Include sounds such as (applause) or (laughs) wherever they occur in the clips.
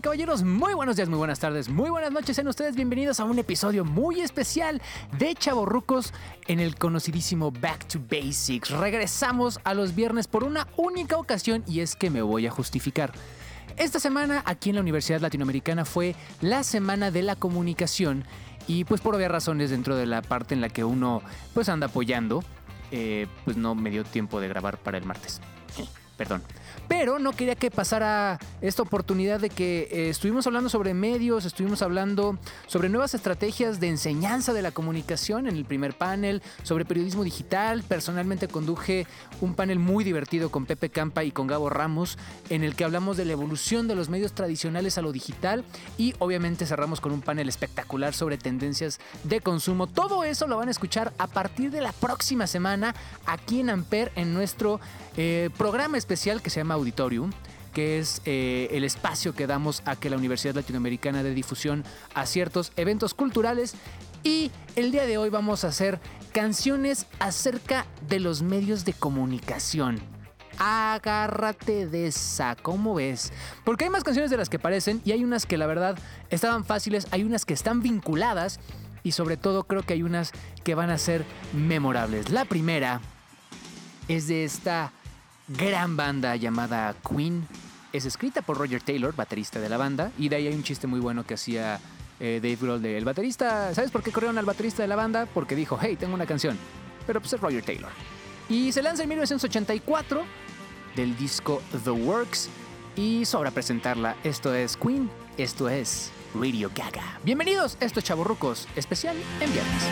Caballeros, muy buenos días, muy buenas tardes, muy buenas noches. Sean ustedes bienvenidos a un episodio muy especial de Chaborrucos en el conocidísimo Back to Basics. Regresamos a los viernes por una única ocasión y es que me voy a justificar. Esta semana aquí en la Universidad Latinoamericana fue la Semana de la Comunicación y pues por obvias razones dentro de la parte en la que uno pues anda apoyando, eh, pues no me dio tiempo de grabar para el martes. (laughs) Perdón. Pero no quería que pasara esta oportunidad de que eh, estuvimos hablando sobre medios, estuvimos hablando sobre nuevas estrategias de enseñanza de la comunicación en el primer panel, sobre periodismo digital. Personalmente conduje un panel muy divertido con Pepe Campa y con Gabo Ramos, en el que hablamos de la evolución de los medios tradicionales a lo digital y obviamente cerramos con un panel espectacular sobre tendencias de consumo. Todo eso lo van a escuchar a partir de la próxima semana aquí en Amper en nuestro eh, programa especial que se llama Auditorium que es eh, el espacio que damos a que la Universidad Latinoamericana dé difusión a ciertos eventos culturales. Y el día de hoy vamos a hacer canciones acerca de los medios de comunicación. Agárrate de esa, ¿cómo ves? Porque hay más canciones de las que parecen y hay unas que la verdad estaban fáciles, hay unas que están vinculadas y sobre todo creo que hay unas que van a ser memorables. La primera es de esta gran banda llamada Queen. Es escrita por Roger Taylor, baterista de la banda, y de ahí hay un chiste muy bueno que hacía eh, Dave Grohl del baterista. ¿Sabes por qué corrieron al baterista de la banda? Porque dijo, hey, tengo una canción. Pero pues es Roger Taylor. Y se lanza en 1984 del disco The Works. Y sobra presentarla, esto es Queen, esto es Radio Gaga. Bienvenidos, esto es Chaborrucos, especial en viernes.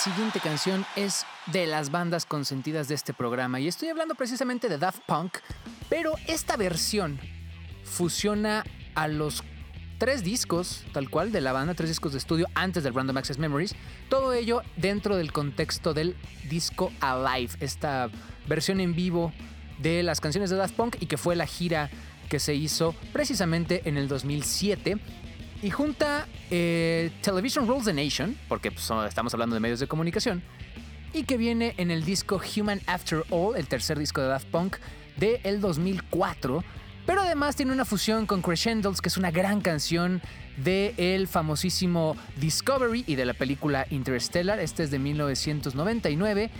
Siguiente canción es de las bandas consentidas de este programa. Y estoy hablando precisamente de Daft Punk, pero esta versión fusiona a los tres discos, tal cual, de la banda, tres discos de estudio antes del Random Access Memories, todo ello dentro del contexto del disco Alive, esta versión en vivo de las canciones de Daft Punk y que fue la gira que se hizo precisamente en el 2007 y junta eh, Television Rules the Nation, porque pues, estamos hablando de medios de comunicación, y que viene en el disco Human After All, el tercer disco de Daft Punk de el 2004. Pero además tiene una fusión con Crescendos, que es una gran canción del el famosísimo Discovery y de la película Interstellar. Este es de 1999.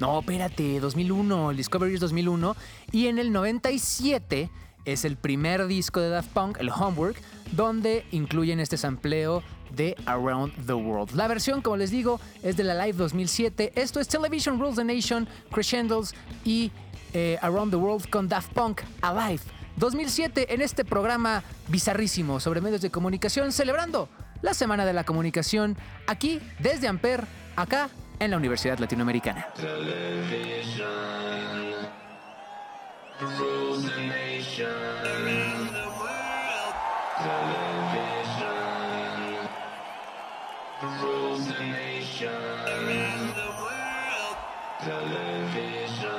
No, espérate, 2001. El Discovery es 2001. Y en el 97 es el primer disco de Daft Punk, el Homework, donde incluyen este sampleo de Around the World. La versión, como les digo, es de la Live 2007. Esto es Television Rules the Nation, Crescendos y eh, Around the World con Daft Punk Alive. 2007 en este programa bizarrísimo sobre medios de comunicación, celebrando la Semana de la Comunicación aquí desde Amper, acá en la Universidad Latinoamericana. Rules the nation. Around the world. Television rules the nation. The world. Television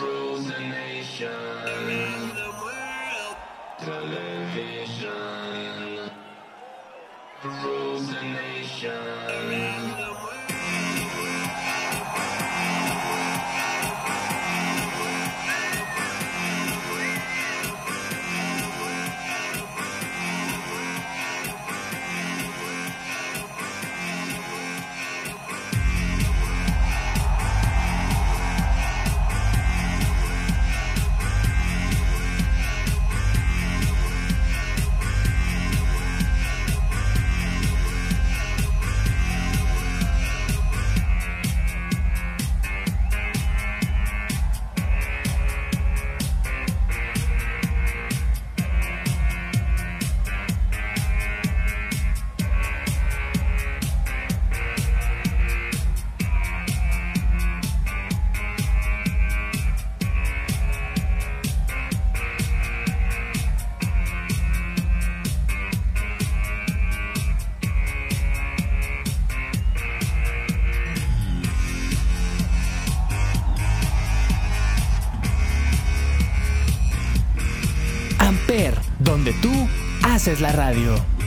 rules the nation. The world. Television rules the nation. Haces la radio.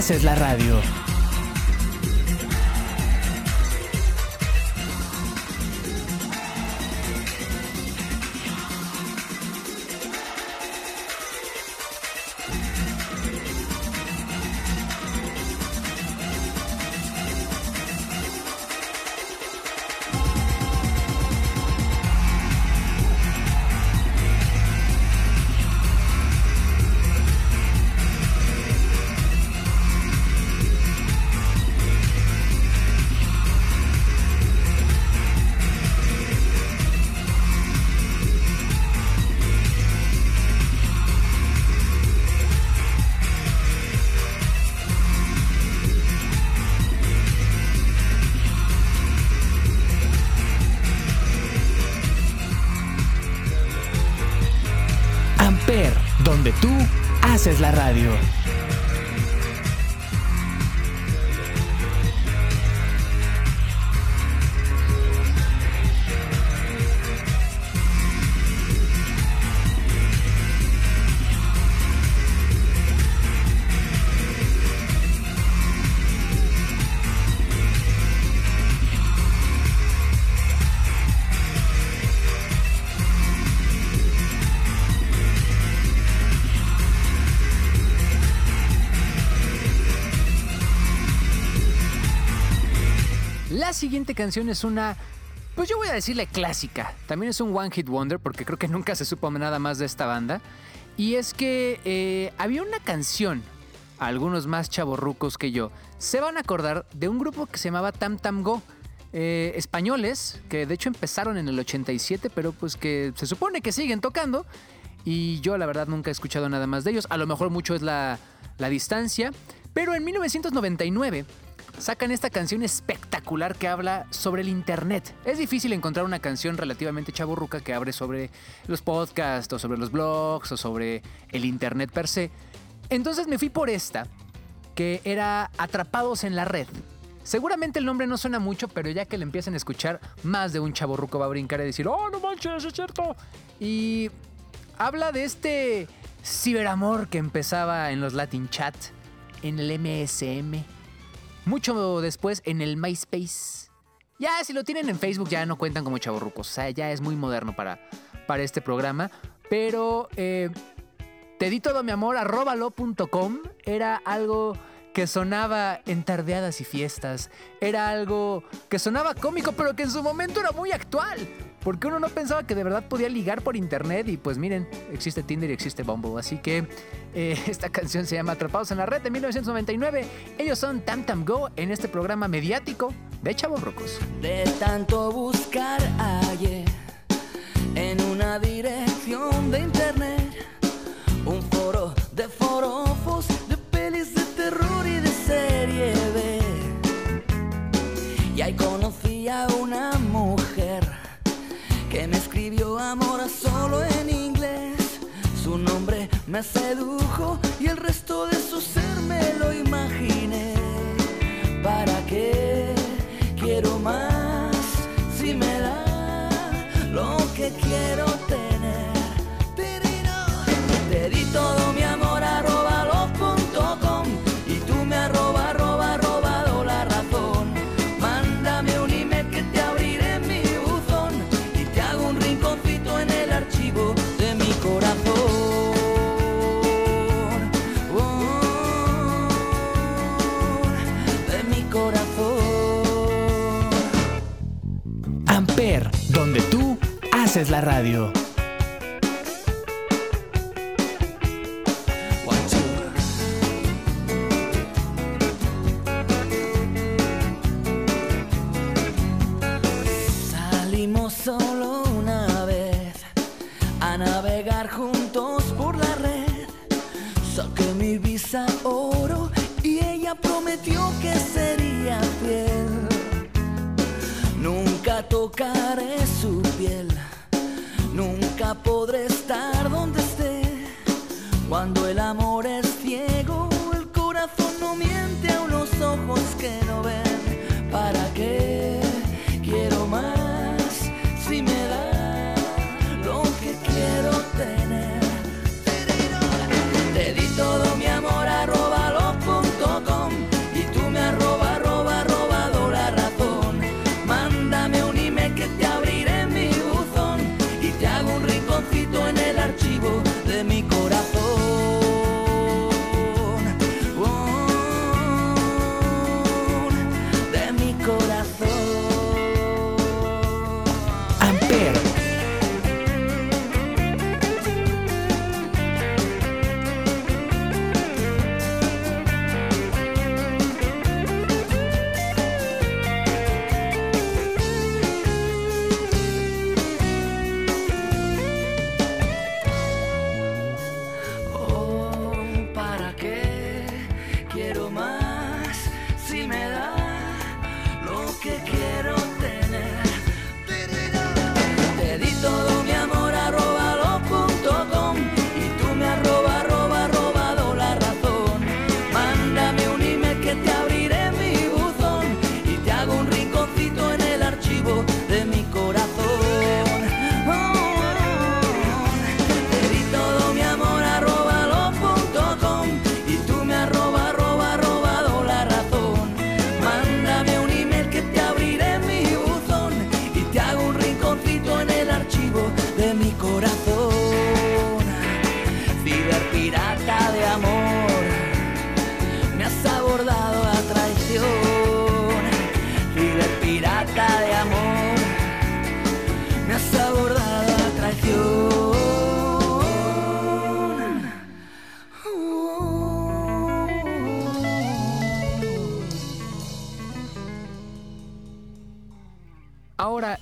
Haces la radio. Haces la radio. La siguiente canción es una, pues yo voy a decirle clásica. También es un One Hit Wonder porque creo que nunca se supo nada más de esta banda. Y es que eh, había una canción, algunos más chavorrucos que yo, se van a acordar de un grupo que se llamaba Tam Tam Go. eh, españoles, que de hecho empezaron en el 87, pero pues que se supone que siguen tocando. Y yo la verdad nunca he escuchado nada más de ellos. A lo mejor mucho es la, la distancia. Pero en 1999 sacan esta canción espectacular que habla sobre el Internet. Es difícil encontrar una canción relativamente chaburruca que hable sobre los podcasts o sobre los blogs o sobre el Internet per se. Entonces me fui por esta, que era Atrapados en la Red. Seguramente el nombre no suena mucho, pero ya que le empiecen a escuchar, más de un chaburruco va a brincar y decir, ¡Oh, no manches, es cierto! Y habla de este ciberamor que empezaba en los Latin Chat, en el MSM, mucho después en el MySpace. Ya, si lo tienen en Facebook ya no cuentan como chavorrucos, o sea, ya es muy moderno para, para este programa, pero eh, te di todo mi amor, arróbalo.com, era algo que sonaba en tardeadas y fiestas, era algo que sonaba cómico, pero que en su momento era muy actual. Porque uno no pensaba que de verdad podía ligar por internet y pues miren, existe Tinder y existe Bumble. Así que eh, (laughs) esta canción se llama Atrapados en la Red de 1999. Ellos son Tam Tam Go en este programa mediático de Chavos Rocos. De tanto buscar ayer en una dirección de internet, escribió amor a solo en inglés. Su nombre me sedujo y el resto de su ser me lo imaginé. ¿Para qué quiero más si me da lo que quiero haces la radio. Salimos solo una vez a navegar juntos por la red. Saqué mi visa oro y ella prometió que sería fiel. Nunca tocaré podré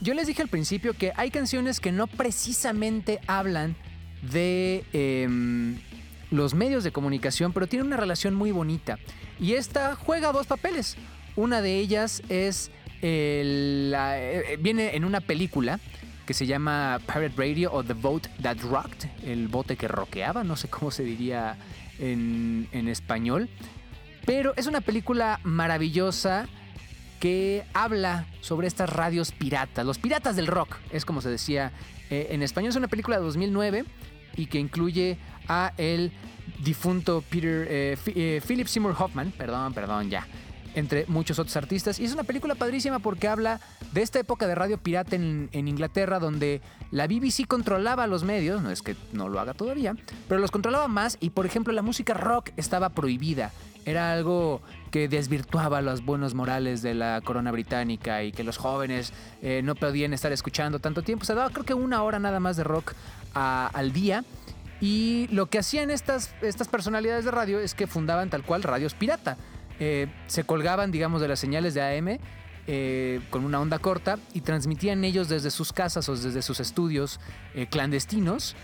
yo les dije al principio que hay canciones que no precisamente hablan de em, los medios de comunicación, pero tienen una relación muy bonita. Y esta juega dos papeles. Una de ellas es eh, viene en una película que se llama Pirate Radio o The Boat That Rocked, el bote que roqueaba, no sé cómo se diría en español. Pero es una película maravillosa que habla sobre estas radios piratas, los piratas del rock, es como se decía eh, en español. Es una película de 2009 y que incluye a el difunto Peter eh, eh, Philip Seymour Hoffman, perdón, perdón, ya, entre muchos otros artistas. Y es una película padrísima porque habla de esta época de radio pirata en, Inglaterra donde la BBC controlaba los medios, no es que no lo haga todavía, pero los controlaba más y por ejemplo la música rock estaba prohibida. Era algo que desvirtuaba los buenos morales de la corona británica y que los jóvenes eh, no podían estar escuchando tanto tiempo. Se daba creo que una hora nada más de rock al día. Y lo que hacían estas, estas personalidades de radio es que fundaban tal cual radios pirata. Eh, se colgaban, digamos, de las señales de AM eh, con una onda corta y transmitían ellos desde sus casas o desde sus estudios eh, clandestinos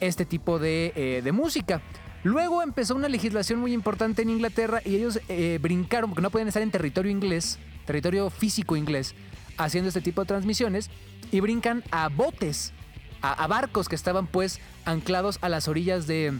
este tipo de, música. Luego empezó una legislación muy importante en Inglaterra y ellos brincaron, porque no podían estar en territorio inglés, territorio físico inglés, haciendo este tipo de transmisiones, y brincan a botes, a, barcos que estaban pues anclados a las orillas de-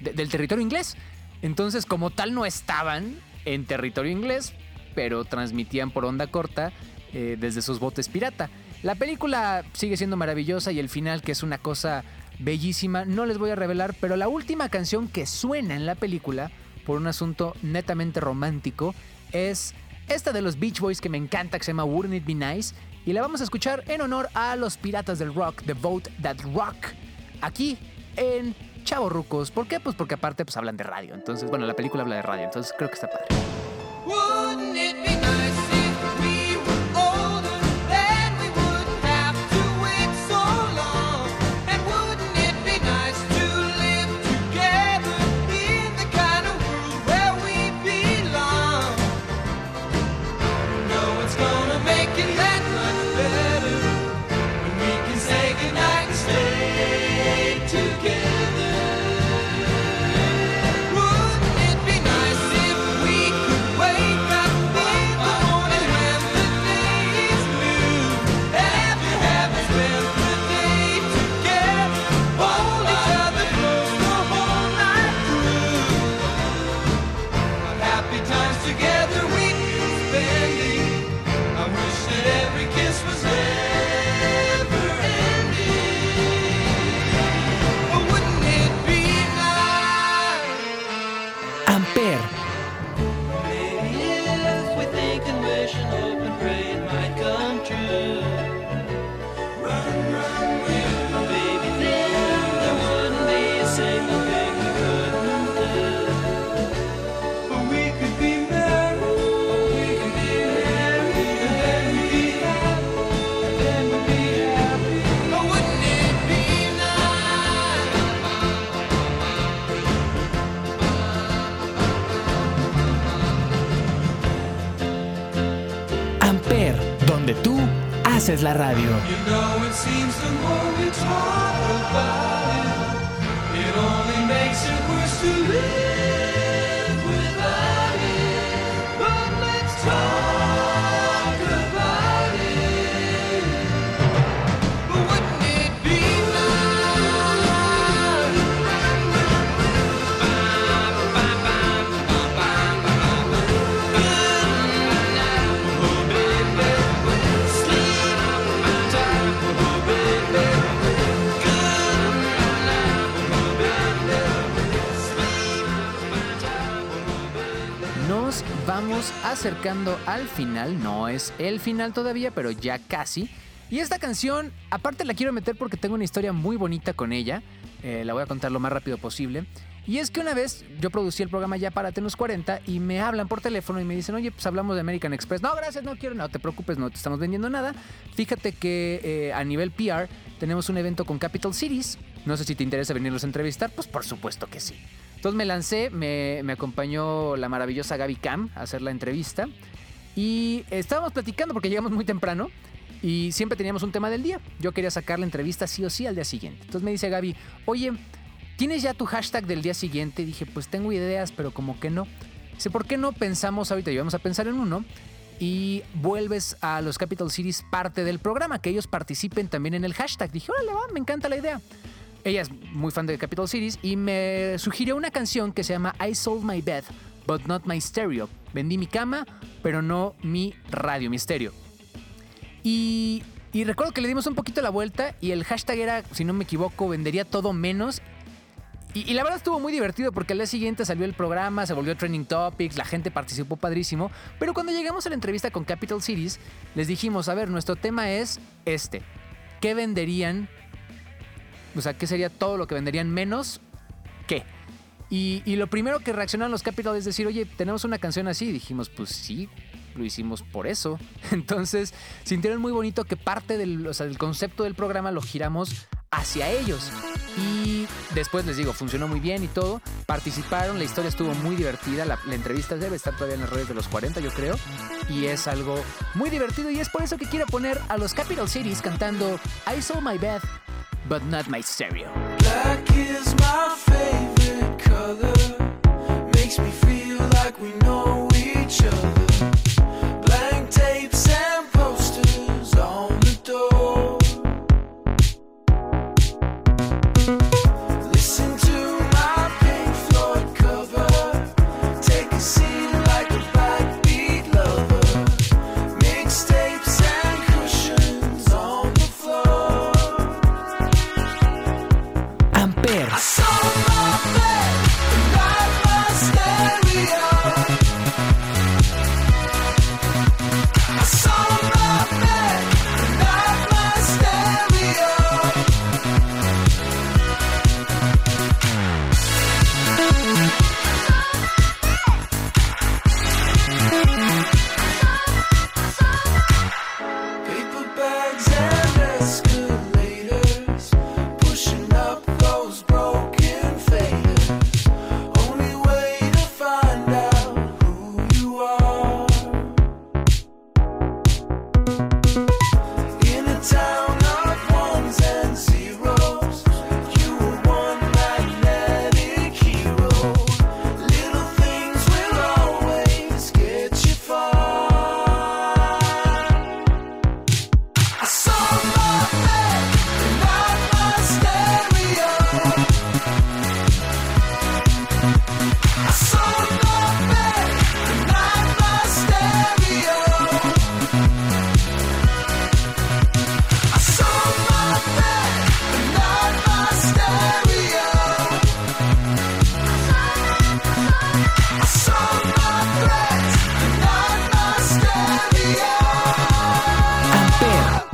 del territorio inglés. Entonces, como tal, no estaban en territorio inglés, pero transmitían por onda corta eh, desde sus botes pirata. La película sigue siendo maravillosa y el final, que es una cosa bellísima, no les voy a revelar, pero la última canción que suena en la película, por un asunto netamente romántico, es esta de los Beach Boys que me encanta, que se llama Wouldn't It Be Nice, y la vamos a escuchar en honor a los piratas del rock, The Boat That Rock, aquí en Chavo Rucos. ¿Por qué? Pues porque aparte pues hablan de radio, entonces, bueno, la película habla de radio, entonces creo que está padre. Know, vamos acercando al final, no es el final todavía, pero ya casi. Y esta canción, aparte la quiero meter porque tengo una historia muy bonita con ella, eh, la voy a contar lo más rápido posible. Y es que una vez yo producí el programa ya para Tenos 40 y me hablan por teléfono y me dicen, oye, pues hablamos de American Express. No, gracias, no quiero, no te preocupes, no te estamos vendiendo nada. Fíjate que eh, a nivel PR tenemos un evento con Capital Cities. No sé si te interesa venirlos a entrevistar, pues por supuesto que sí. Entonces me lancé, me, acompañó la maravillosa Gaby Cam a hacer la entrevista y estábamos platicando porque llegamos muy temprano Y siempre teníamos un tema del día. Yo quería sacar la entrevista sí o sí al día siguiente. Entonces me dice Gaby, oye, ¿tienes ya tu hashtag del día siguiente? Y dije, pues tengo ideas, pero como que no. Dice, ¿por qué no pensamos ahorita? Y vamos a pensar en uno. Y vuelves a los Capital Cities parte del programa, que ellos participen también en el hashtag. Dije, órale, va, me encanta la idea. Ella es muy fan de Capital Cities y me sugirió una canción que se llama I Sold My Bed, but not my stereo. Vendí mi cama, pero no mi radio, mi. Y, y recuerdo que le dimos un poquito la vuelta y el hashtag era, si no me equivoco, vendería todo menos. Y, y la verdad estuvo muy divertido porque al día siguiente salió el programa, se volvió Trending Topics, la gente participó padrísimo. Pero cuando llegamos a la entrevista con Capital Cities, les dijimos, a ver, nuestro tema es este. ¿Qué venderían? O sea, ¿qué sería todo lo que venderían menos qué? Y, lo primero que reaccionaron los Capital es decir, oye, tenemos una canción así. Y dijimos, pues sí, lo hicimos por eso. (laughs) Entonces, sintieron muy bonito que parte del, o sea, concepto del programa lo giramos hacia ellos. Y después les digo, funcionó muy bien y todo. Participaron, la historia estuvo muy divertida. La, la entrevista debe estar todavía en las redes de los 40, yo creo. Y es algo muy divertido. Y es por eso que quiero poner a los Capital Cities cantando I saw my bed, but not my stereo. Black is my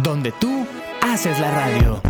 donde tú haces la radio.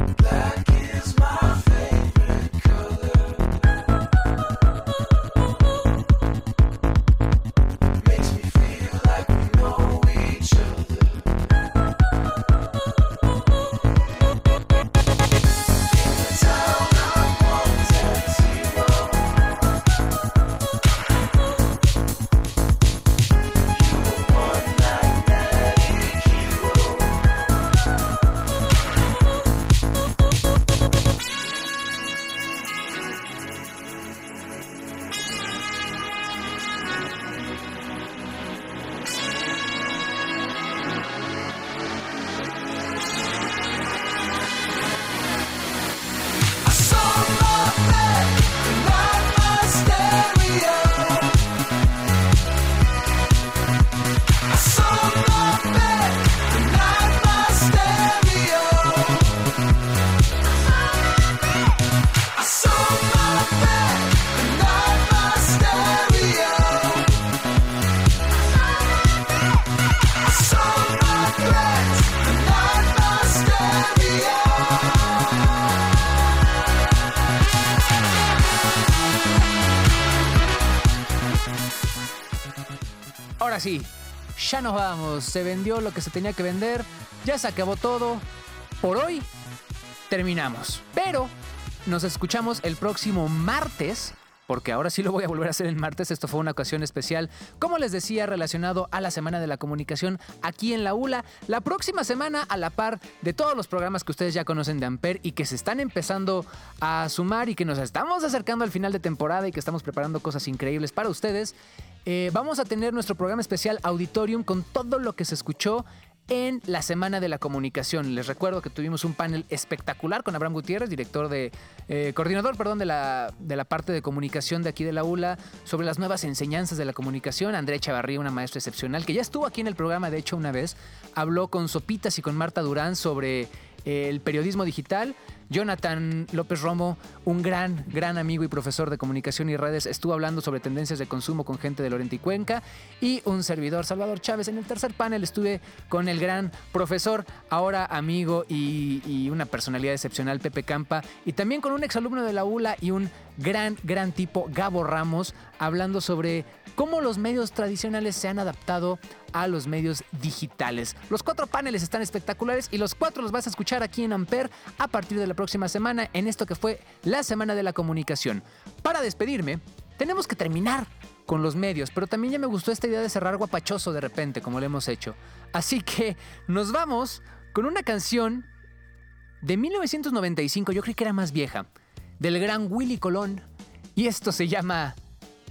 Ya nos vamos. Se vendió lo que se tenía que vender. Ya se acabó todo. Por hoy terminamos. Pero nos escuchamos el próximo martes porque ahora sí lo voy a volver a hacer el martes. Esto fue una ocasión especial, como les decía, relacionado a la Semana de la Comunicación aquí en la ULA. La próxima semana, a la par de todos los programas que ustedes ya conocen de Amper y que se están empezando a sumar y que nos estamos acercando al final de temporada y que estamos preparando cosas increíbles para ustedes, eh, vamos a tener nuestro programa especial Auditorium con todo lo que se escuchó en la Semana de la Comunicación. Les recuerdo que tuvimos un panel espectacular con Abraham Gutiérrez, director de, eh, coordinador, perdón, de la, de la parte de comunicación de aquí de la ULA, sobre las nuevas enseñanzas de la comunicación. Andrea Chavarría, una maestra excepcional, que ya estuvo aquí en el programa, de hecho, una vez, habló con Sopitas y con Marta Durán sobre eh, el periodismo digital. Jonathan López Romo, un gran, gran amigo y profesor de comunicación y redes, estuvo hablando sobre tendencias de consumo con gente de Lorente y Cuenca. Y un servidor, Salvador Chávez. En el tercer panel estuve con el gran profesor, ahora amigo y, una personalidad excepcional, Pepe Campa. Y también con un exalumno de la ULA y un gran, gran tipo, Gabo Ramos, hablando sobre cómo los medios tradicionales se han adaptado a los medios digitales. Los cuatro paneles están espectaculares y los cuatro los vas a escuchar aquí en Amper a partir de la próxima semana en esto que fue la Semana de la Comunicación. Para despedirme, tenemos que terminar con los medios, pero también ya me gustó esta idea de cerrar guapachoso de repente, como lo hemos hecho. Así que nos vamos con una canción de 1995, yo creí que era más vieja, del gran Willy Colón, y esto se llama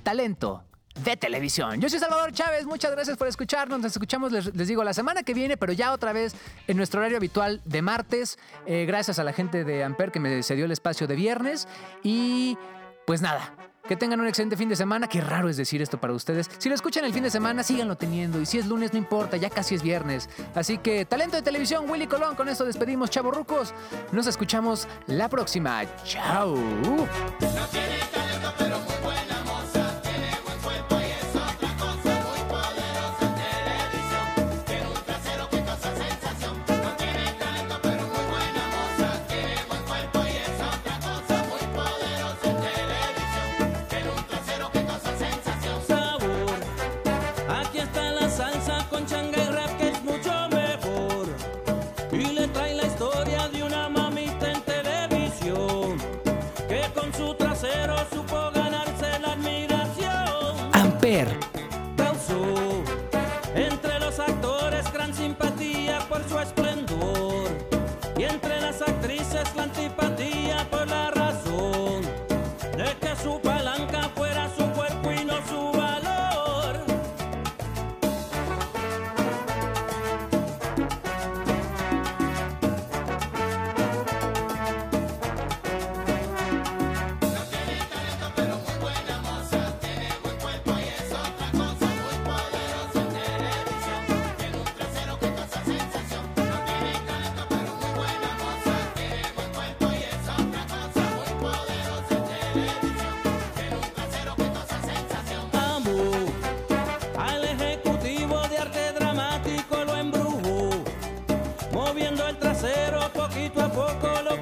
Talento de Televisión. Yo soy Salvador Chávez, muchas gracias por escucharnos, nos escuchamos, les, digo, la semana que viene, pero ya otra vez en nuestro horario habitual de martes, Eh, gracias a la gente de Amper que me cedió el espacio de viernes, y pues nada. Que tengan un excelente fin de semana. Qué raro es decir esto para ustedes. Si lo escuchan el fin de semana, síganlo teniendo. Y si es lunes, no importa, ya casi es viernes. Así que, talento de televisión, Willy Colón. Con esto despedimos, chavorrucos. Nos escuchamos la próxima. Chao. Las actrices la antipatía trasero poquito a poco lo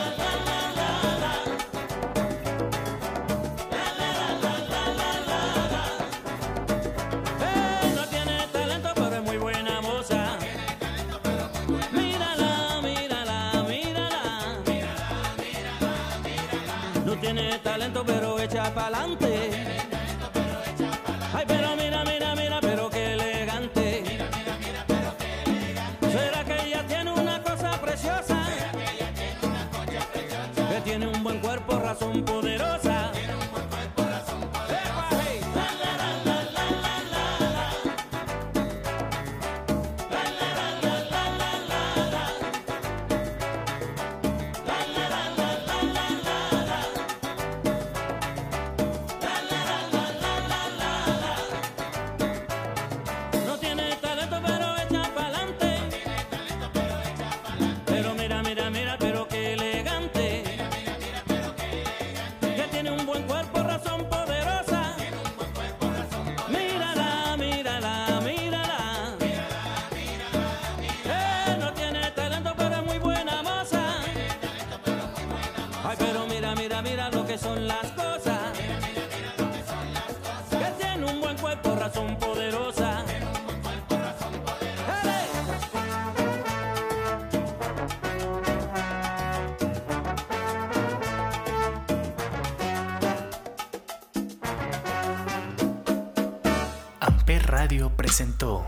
Radio presentó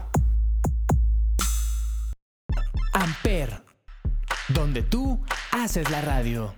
Amper, donde tú haces la radio.